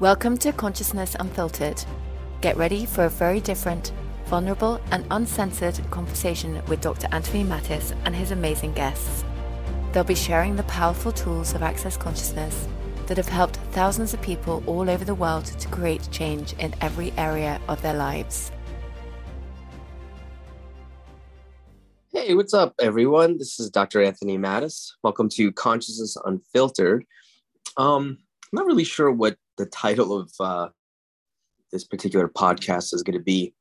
Welcome to Consciousness Unfiltered. Get ready for a very different, vulnerable, and uncensored conversation with Dr. Anthony Mattis and his amazing guests. They'll be sharing the powerful tools of Access Consciousness that have helped thousands of people all over the world to create change in every area of their lives. Hey, what's up, everyone? This is Dr. Anthony Mattis. Welcome to Consciousness Unfiltered. Um, I'm not really sure what the title of uh, this particular podcast is going to be.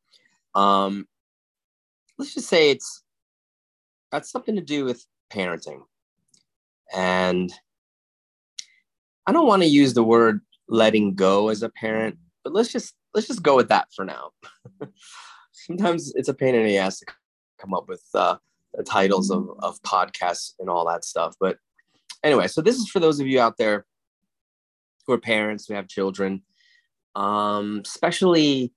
Um, let's just say it's got something to do with parenting. And I don't want to use the word letting go as a parent, but let's just let's just go with that for now. Sometimes it's a pain in the ass to come up with uh, the titles of, of podcasts and all that stuff. But anyway, so this is for those of you out there who are parents who have children, um, especially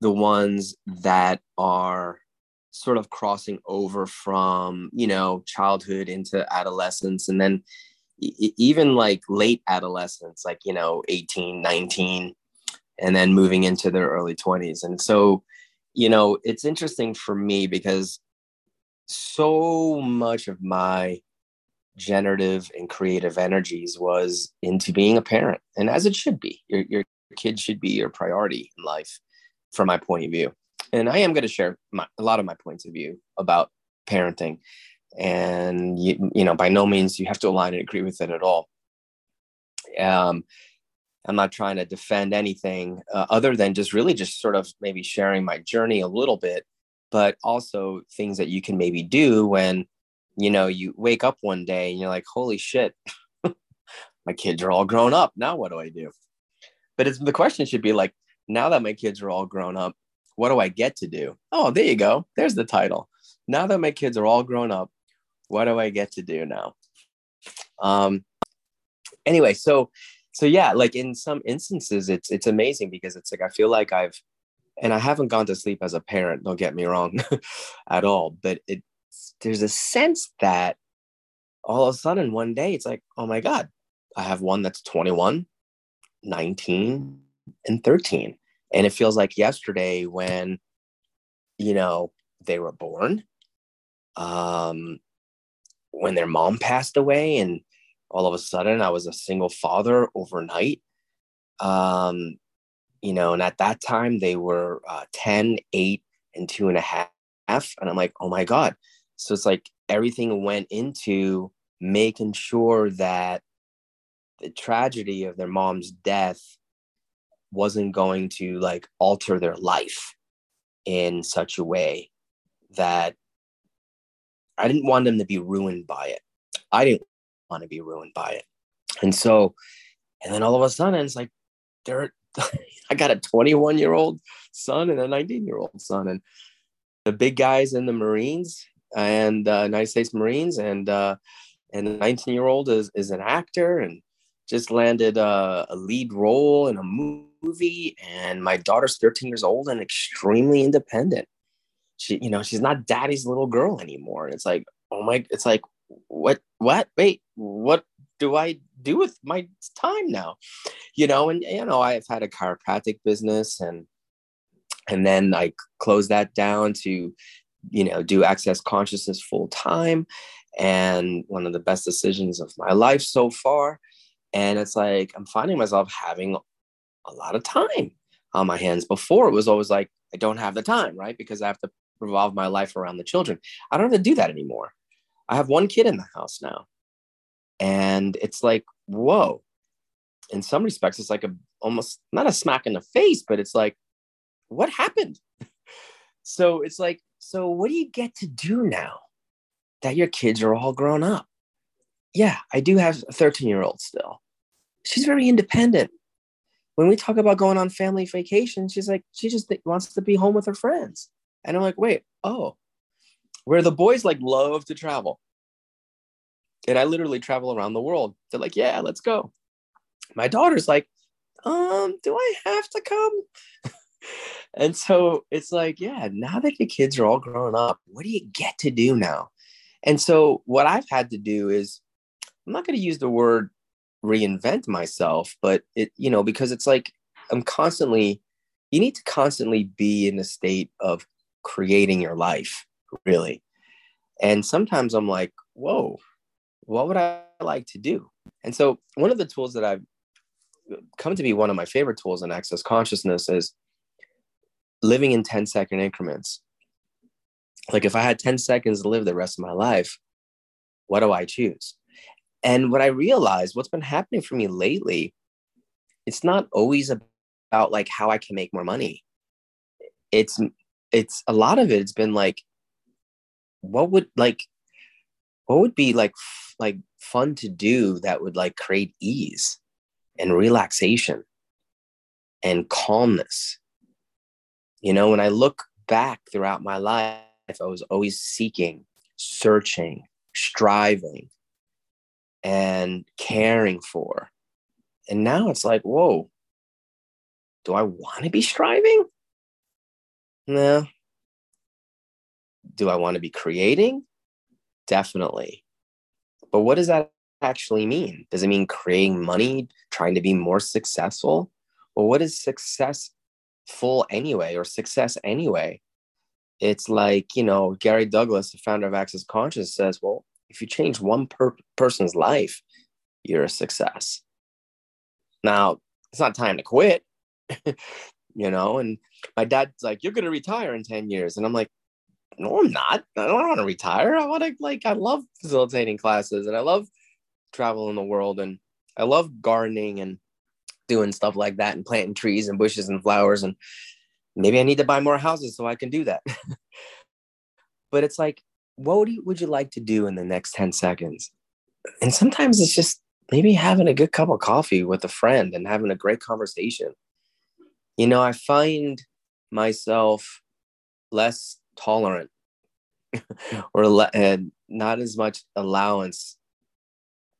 the ones that are sort of crossing over from you know childhood into adolescence and then even like late adolescence like you know 18 19 and then moving into their early 20s and so you know it's interesting for me because so much of my generative and creative energies was into being a parent and as it should be. Your, your kid should be your priority in life from my point of view. And i am going to share my, a lot of my points of view about parenting. And you, you know by no means you have to align and agree with it at all. Um, i'm not trying to defend anything uh, other than just really just sort of maybe sharing my journey a little bit but also things that you can maybe do when you know, you wake up one day and you're like, holy shit, my kids are all grown up. Now what do I do? But it's the question should be like, now that my kids are all grown up, what do I get to do? Oh, there you go. There's the title. Now that my kids are all grown up, what do I get to do now? Um anyway, so so yeah, like in some instances it's it's amazing because it's like I feel like I've and I haven't gone to sleep as a parent, don't get me wrong at all, but it there's a sense that all of a sudden one day it's like, oh my God, I have one that's 21, 19, and 13. And it feels like yesterday when, you know, they were born, um, when their mom passed away, and all of a sudden I was a single father overnight. Um, you know, and at that time they were uh, 10, 8, and two and a half. And I'm like, oh my God, so it's like everything went into making sure that the tragedy of their mom's death wasn't going to like alter their life in such a way that I didn't want them to be ruined by it. I didn't want to be ruined by it. And so, and then all of a sudden, it's like, there, I got a 21 year old son and a 19 year old son. And the big guys in the Marines, and uh, United States Marines, and uh, and the 19 year old is is an actor and just landed uh, a lead role in a movie. And my daughter's 13 years old and extremely independent. She, you know, she's not daddy's little girl anymore. And it's like, oh my, it's like, what, what, wait, what do I do with my time now? You know, and you know, I've had a chiropractic business and and then I closed that down to you know do access consciousness full time and one of the best decisions of my life so far. And it's like i'm finding myself having a lot of time on my hands. Before it was always like i don't have the time right? Because i have to revolve my life around the children. I don't have to do that anymore. I have one kid in the house now. And it's like whoa. In some respects it's like a almost not a smack in the face but it's like what happened? So it's like so, what do you get to do now that your kids are all grown up? Yeah, I do have a 13 year old still. She's very independent. When we talk about going on family vacation, she's like, she just wants to be home with her friends. And I'm like, wait, oh, where the boys like love to travel. And I literally travel around the world. They're like, yeah, let's go. My daughter's like, um, do I have to come? and so it's like, yeah, now that the kids are all grown up, what do you get to do now? And so what I've had to do is, I'm not going to use the word reinvent myself, but it, you know, because it's like I'm constantly, you need to constantly be in a state of creating your life, really. And sometimes I'm like, whoa, what would I like to do? And so one of the tools that I've come to be one of my favorite tools in access consciousness is living in 10 second increments. Like if I had 10 seconds to live the rest of my life, what do I choose? And what I realized, what's been happening for me lately, it's not always about like how I can make more money. It's it's a lot of it, it's been like, what would like what would be like f- like fun to do that would like create ease and relaxation and calmness you know when i look back throughout my life i was always seeking searching striving and caring for. And now it's like whoa do i want to be striving? No do i want to be creating? Definitely. But what does that actually mean? Does it mean creating money, trying to be more successful? Well, what is successful anyway, or success anyway? It's like, you know, Gary Douglas, the founder of Access Conscious, says, well, if you change one per- person's life, you're a success. Now, it's not time to quit, you know? And my dad's like, you're going to retire in 10 years. And I'm like, no, I'm not. I don't want to retire. I want to, like, I love facilitating classes and I love traveling the world and I love gardening and doing stuff like that and planting trees and bushes and flowers and maybe I need to buy more houses so I can do that. but it's like, what would you, would you like to do in the next 10 seconds? And sometimes it's just maybe having a good cup of coffee with a friend and having a great conversation. You know, I find myself less tolerant or le- not as much allowance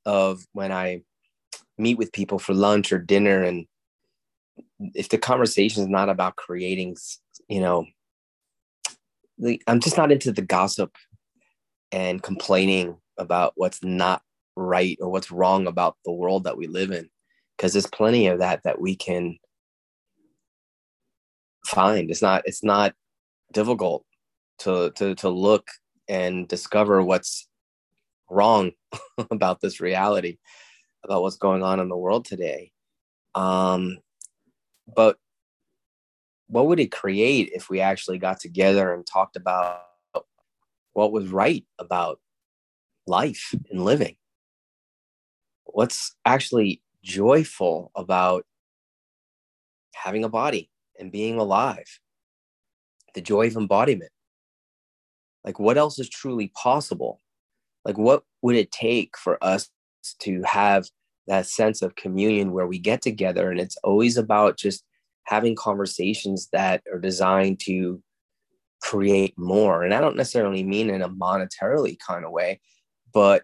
of when I meet with people for lunch or dinner and if the conversation is not about creating you know i'm just not into the gossip and complaining about what's not right or what's wrong about the world that we live in because there's plenty of that that we can find. It's not it's not difficult to to to look and discover what's wrong about this reality, about what's going on in the world today. Um, but what would it create if we actually got together and talked about what was right about life and living? What's actually joyful about having a body and being alive? The joy of embodiment. Like, what else is truly possible? like what would it take for us to have that sense of communion where we get together and it's always about just having conversations that are designed to create more. And i don't necessarily mean in a monetarily kind of way but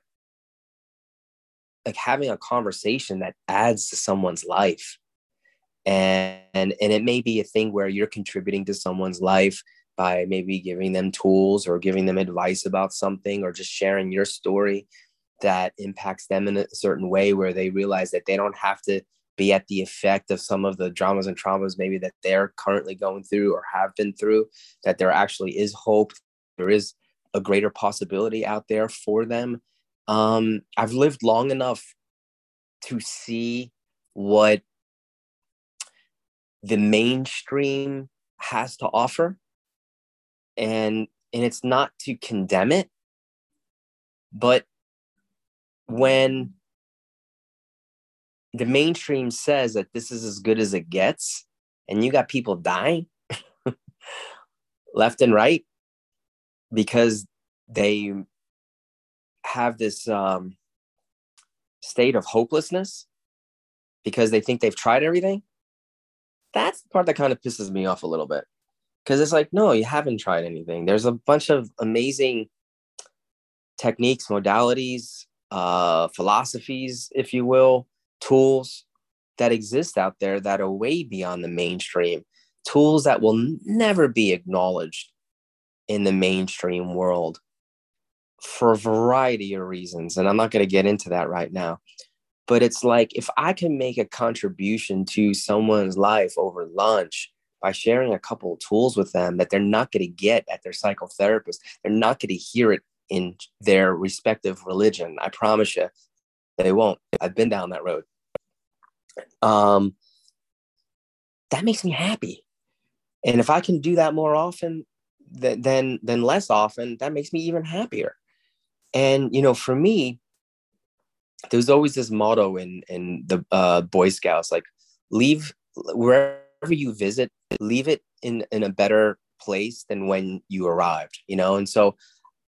like having a conversation that adds to someone's life. And and, and it may be a thing where you're contributing to someone's life by maybe giving them tools or giving them advice about something or just sharing your story that impacts them in a certain way where they realize that they don't have to be at the effect of some of the dramas and traumas maybe that they're currently going through or have been through that there actually is hope there is a greater possibility out there for them. Um, i've lived long enough to see what the mainstream has to offer and and it's not to condemn it but when the mainstream says that this is as good as it gets and you got people dying left and right because they have this um, state of hopelessness because they think they've tried everything that's the part that kind of pisses me off a little bit. Because it's like no you haven't tried anything. There's a bunch of amazing techniques modalities uh, philosophies if you will tools that exist out there that are way beyond the mainstream tools that will never be acknowledged in the mainstream world for a variety of reasons and i'm not going to get into that right now. But it's like if I can make a contribution to someone's life over lunch by sharing a couple of tools with them that they're not going to get at their psychotherapist, they're not going to hear it in their respective religion. I promise you, they won't. I've been down that road. Um, that makes me happy, and if I can do that more often than than, less often, that makes me even happier. And you know, for me, there's always this motto in in the uh, Boy Scouts, like leave wherever you visit, leave it in in a better place than when you arrived. You know, and so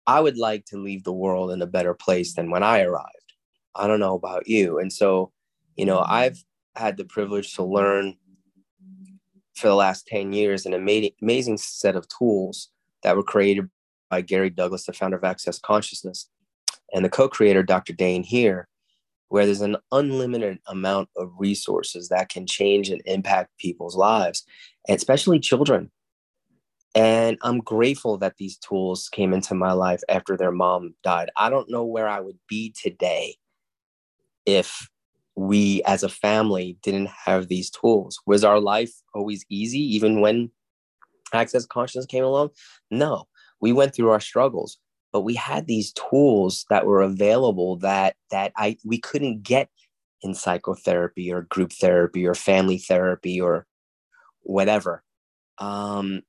I would like to leave the world in a better place than when I arrived. I don't know about you, and so you know, I've had the privilege to learn for the last 10 years an amazing, amazing set of tools that were created by Gary Douglas, the founder of Access Consciousness, and the co creator, Dr. Dain Heer, where there's an unlimited amount of resources that can change and impact people's lives, and especially children. And I'm grateful that these tools came into my life after their mom died. I don't know where I would be today if we as a family didn't have these tools. Was our life always easy, even when access consciousness came along? No, we went through our struggles but we had these tools that were available that that I we couldn't get in psychotherapy or group therapy or family therapy or whatever. Um,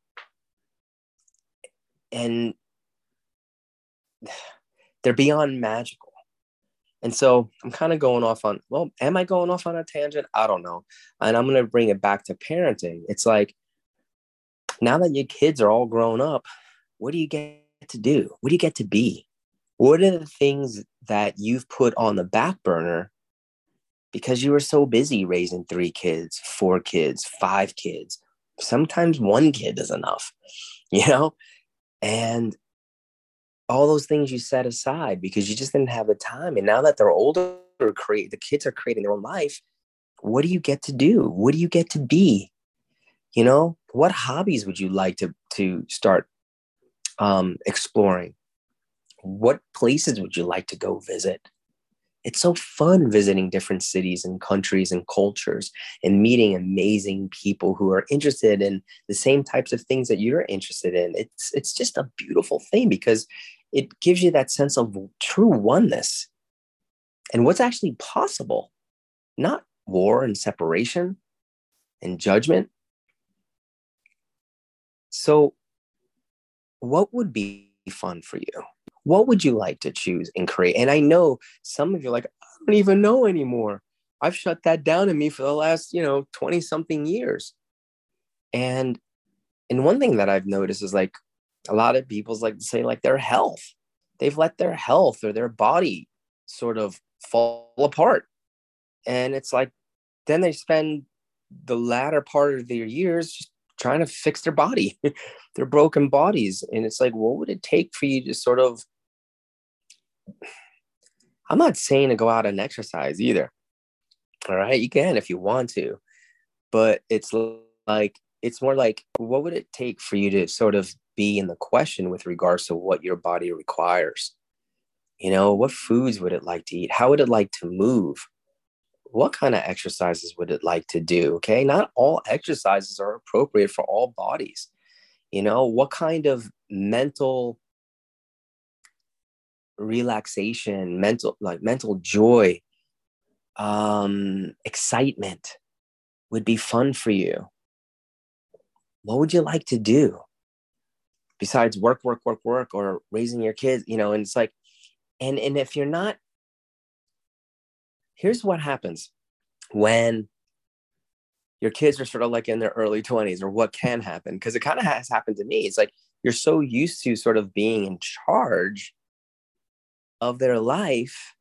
and they're beyond magical. And so I'm kind of going off on, well, am I going off on a tangent? I don't know. And I'm going to bring it back to parenting. It's like now that your kids are all grown up, what do you get to do? What do you get to be? What are the things that you've put on the back burner because you were so busy raising three kids, four kids, five kids? Sometimes one kid is enough, you know? And all those things you set aside because you just didn't have the time. And now that they're older, create the kids are creating their own life. What do you get to do? What do you get to be? You know, what hobbies would you like to to start um, exploring? What places would you like to go visit? It's so fun visiting different cities and countries and cultures and meeting amazing people who are interested in the same types of things that you're interested in. It's it's just a beautiful thing because it gives you that sense of true oneness and what's actually possible, not war and separation and judgment. So what would be fun for you? What would you like to choose and create? And I know some of you are like, I don't even know anymore. I've shut that down in me for the last, you know, 20 something years. And and one thing that I've noticed is like a lot of people's like to say like their health. They've let their health or their body sort of fall apart. And it's like then they spend the latter part of their years just trying to fix their body, their broken bodies. And it's like, what would it take for you to sort of, I'm not saying to go out and exercise either. All right. You can if you want to, but it's like, it's more like, what would it take for you to sort of be in the question with regards to what your body requires? You know, what foods would it like to eat? How would it like to move? what kind of exercises would it like to do? Okay. Not all exercises are appropriate for all bodies. You know, what kind of mental relaxation, mental, like mental joy, um, excitement would be fun for you? What would you like to do besides work, work, work, work, or raising your kids? You know, and it's like, and and if you're not here's what happens when your kids are sort of like in their early 20s or what can happen because it kind of has happened to me it's like you're so used to sort of being in charge of their life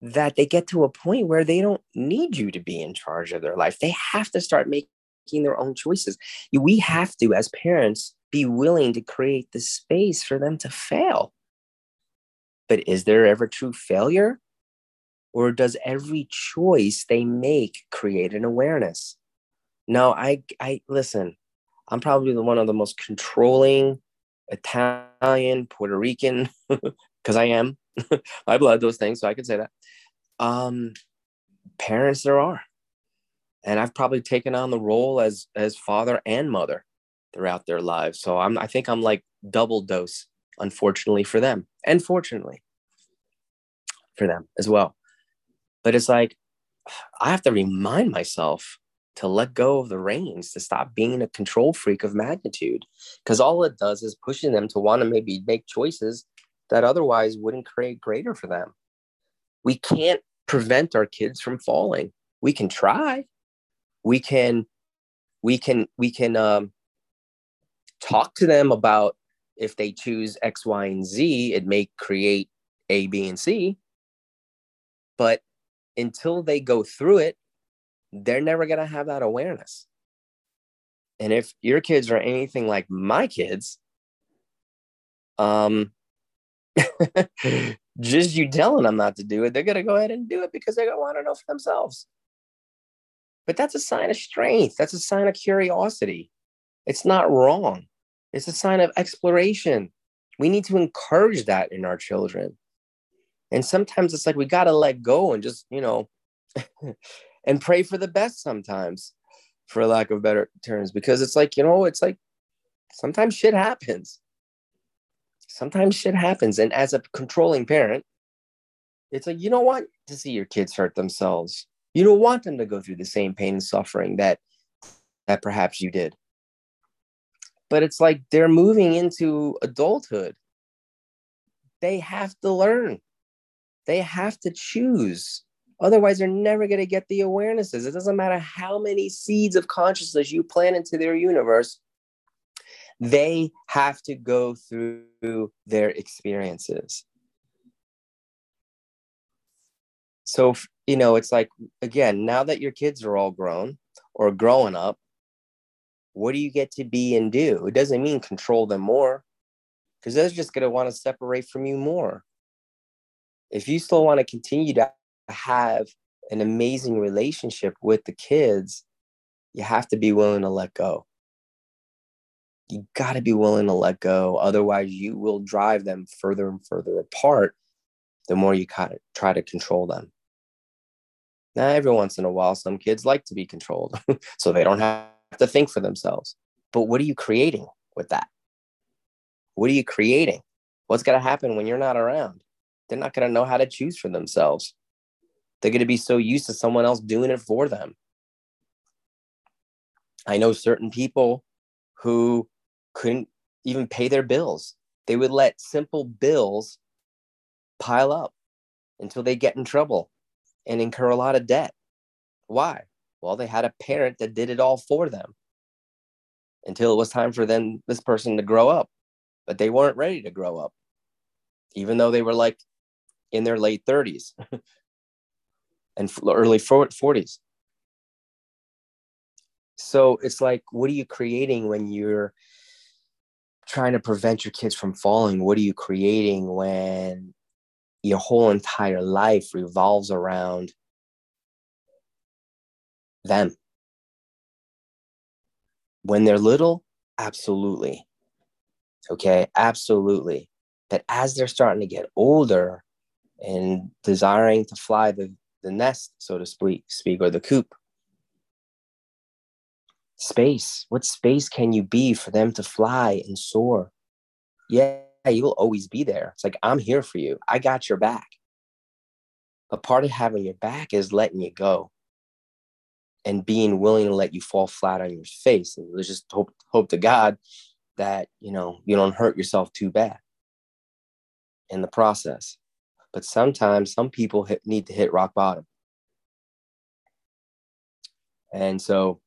that they get to a point where they don't need you to be in charge of their life. They have to start making their own choices. We have to as parents be willing to create the space for them to fail. But is there ever true failure? Or does every choice they make create an awareness? No i i listen i'm probably the one of the most controlling italian puerto rican because i am my blood those things so i can say that um, parents there are. And I've probably taken on the role as as father and mother throughout their lives. So I'm I think I'm like double dose, unfortunately for them, and fortunately for them as well. But it's like I have to remind myself to let go of the reins, to stop being a control freak of magnitude. Because all it does is pushing them to want to maybe make choices that otherwise wouldn't create greater for them. We can't prevent our kids from falling. We can try. We can, we can, we can um, talk to them about if they choose X, Y, and Z, it may create A, B, and C. But until they go through it, they're never going to have that awareness. And if your kids are anything like my kids, um, just you telling them not to do it, they're going to go ahead and do it because they don't want to know for themselves. But that's a sign of strength. That's a sign of curiosity. It's not wrong. It's a sign of exploration. We need to encourage that in our children. And sometimes it's like we got to let go and just, you know, and pray for the best sometimes, for lack of better terms, because it's like, you know, it's like sometimes shit happens sometimes shit happens. And as a controlling parent, it's like you don't want to see your kids hurt themselves. You don't want them to go through the same pain and suffering that that perhaps you did. But it's like they're moving into adulthood. They have to learn. They have to choose. Otherwise, they're never going to get the awarenesses. It doesn't matter how many seeds of consciousness you plant into their universe, they have to go through their experiences. So, you know, it's like, again, now that your kids are all grown or growing up, what do you get to be and do? It doesn't mean control them more because they're just going to want to separate from you more. If you still want to continue to have an amazing relationship with the kids, you have to be willing to let go you got to be willing to let go. Otherwise, you will drive them further and further apart the more you try to control them. Now, every once in a while, some kids like to be controlled, so they don't have to think for themselves. But what are you creating with that? What are you creating? What's going to happen when you're not around? They're not going to know how to choose for themselves. They're going to be so used to someone else doing it for them. I know certain people who couldn't even pay their bills. They would let simple bills pile up until they get in trouble and incur a lot of debt. Why? Well, they had a parent that did it all for them until it was time for them, this person to grow up. But they weren't ready to grow up, even though they were like in their late 30s and early 40s. So it's like, what are you creating when you're trying to prevent your kids from falling what are you creating when your whole entire life revolves around them? When they're little absolutely. Okay? Absolutely. But as they're starting to get older and desiring to fly the, the nest so to speak speak or the coop space? What space can you be for them to fly and soar? Yeah you'll always be there. It's like i'm here for you. I got your back. But part of having your back is letting you go and being willing to let you fall flat on your face and let's just hope hope to god that you know you don't hurt yourself too bad in the process. But sometimes some people hit, need to hit rock bottom. And so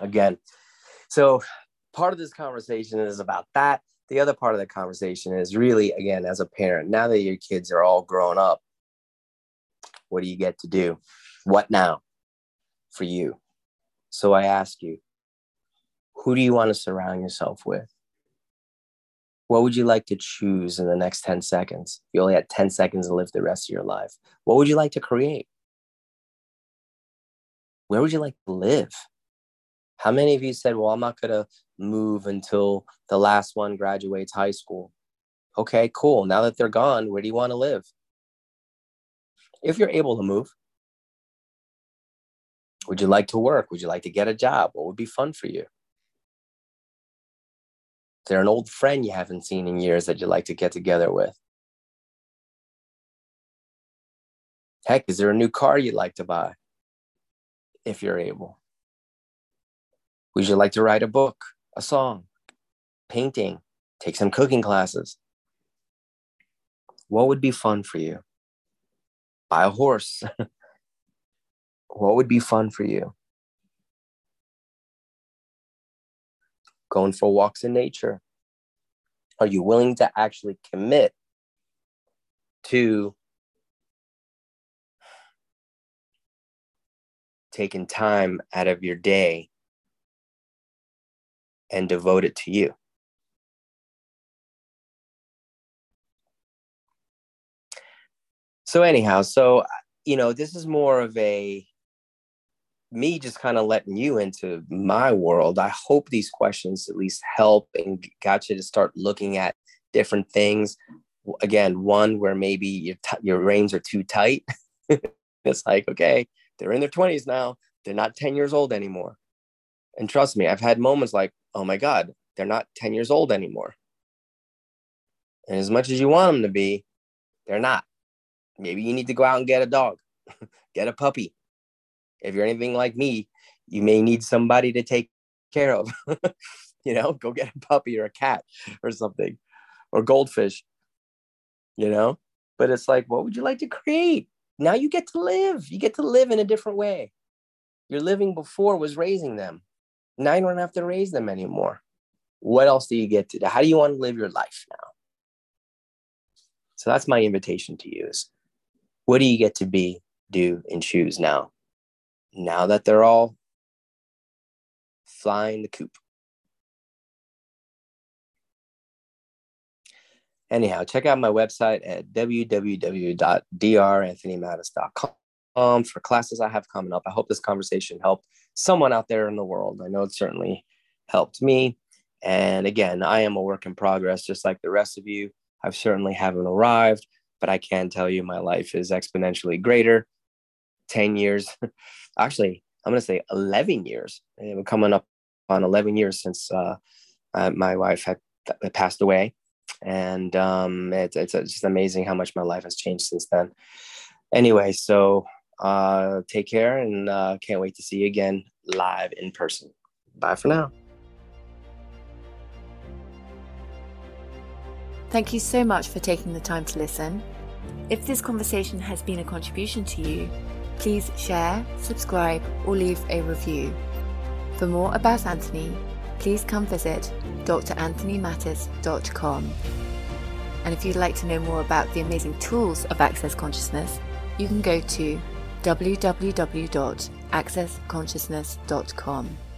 again. So part of this conversation is about that. The other part of the conversation is really, again, as a parent, now that your kids are all grown up, what do you get to do? What now for you? So I ask you, who do you want to surround yourself with? What would you like to choose in the next 10 seconds? You only had 10 seconds to live the rest of your life. What would you like to create? Where would you like to live? How many of you said, Well, I'm not going to move until the last one graduates high school? Okay, cool. Now that they're gone, where do you want to live? if you're able to move. Would you like to work? Would you like to get a job? What would be fun for you? Is there an old friend you haven't seen in years that you'd like to get together with? Heck, is there a new car you'd like to buy if you're able? Would you like to write a book, a song, painting, take some cooking classes? What would be fun for you? Buy a horse. what would be fun for you? Going for walks in nature. Are you willing to actually commit to taking time out of your day and devote it to you? So, anyhow, so, you know, this is more of a me just kind of letting you into my world. I hope these questions at least help and got you to start looking at different things. Again, one where maybe your, t- your reins are too tight. it's like, okay, they're in their 20s now. They're not 10 years old anymore. And trust me, I've had moments like, oh my God, they're not 10 years old anymore. And as much as you want them to be, they're not. Maybe you need to go out and get a dog, get a puppy, if you're anything like me, you may need somebody to take care of. you know, go get a puppy or a cat or something, or goldfish, you know? But it's like, what would you like to create? Now you get to live. You get to live in a different way. Your living before was raising them. Now you don't have to raise them anymore. What else do you get to do? How do you want to live your life now? So that's my invitation to you is what do you get to be, do, and choose now? now that they're all flying the coop. Anyhow, check out my website at www.dranthonymattis.com for classes I have coming up. I hope this conversation helped someone out there in the world. I know it certainly helped me. And again, I am a work in progress, just like the rest of you. I've certainly haven't arrived, but I can tell you my life is exponentially greater. 10 years actually, I'm going to say 11 years. We're coming up on 11 years since uh, uh, my wife had passed away. And um, it, it's, it's just amazing how much my life has changed since then. Anyway, so uh, take care and uh, can't wait to see you again live in person. Bye for now. Thank you so much for taking the time to listen. If this conversation has been a contribution to you, Please share, subscribe, or leave a review. For more about Anthony, please come visit dranthonymattis.com. And if you'd like to know more about the amazing tools of Access Consciousness, you can go to www.accessconsciousness.com.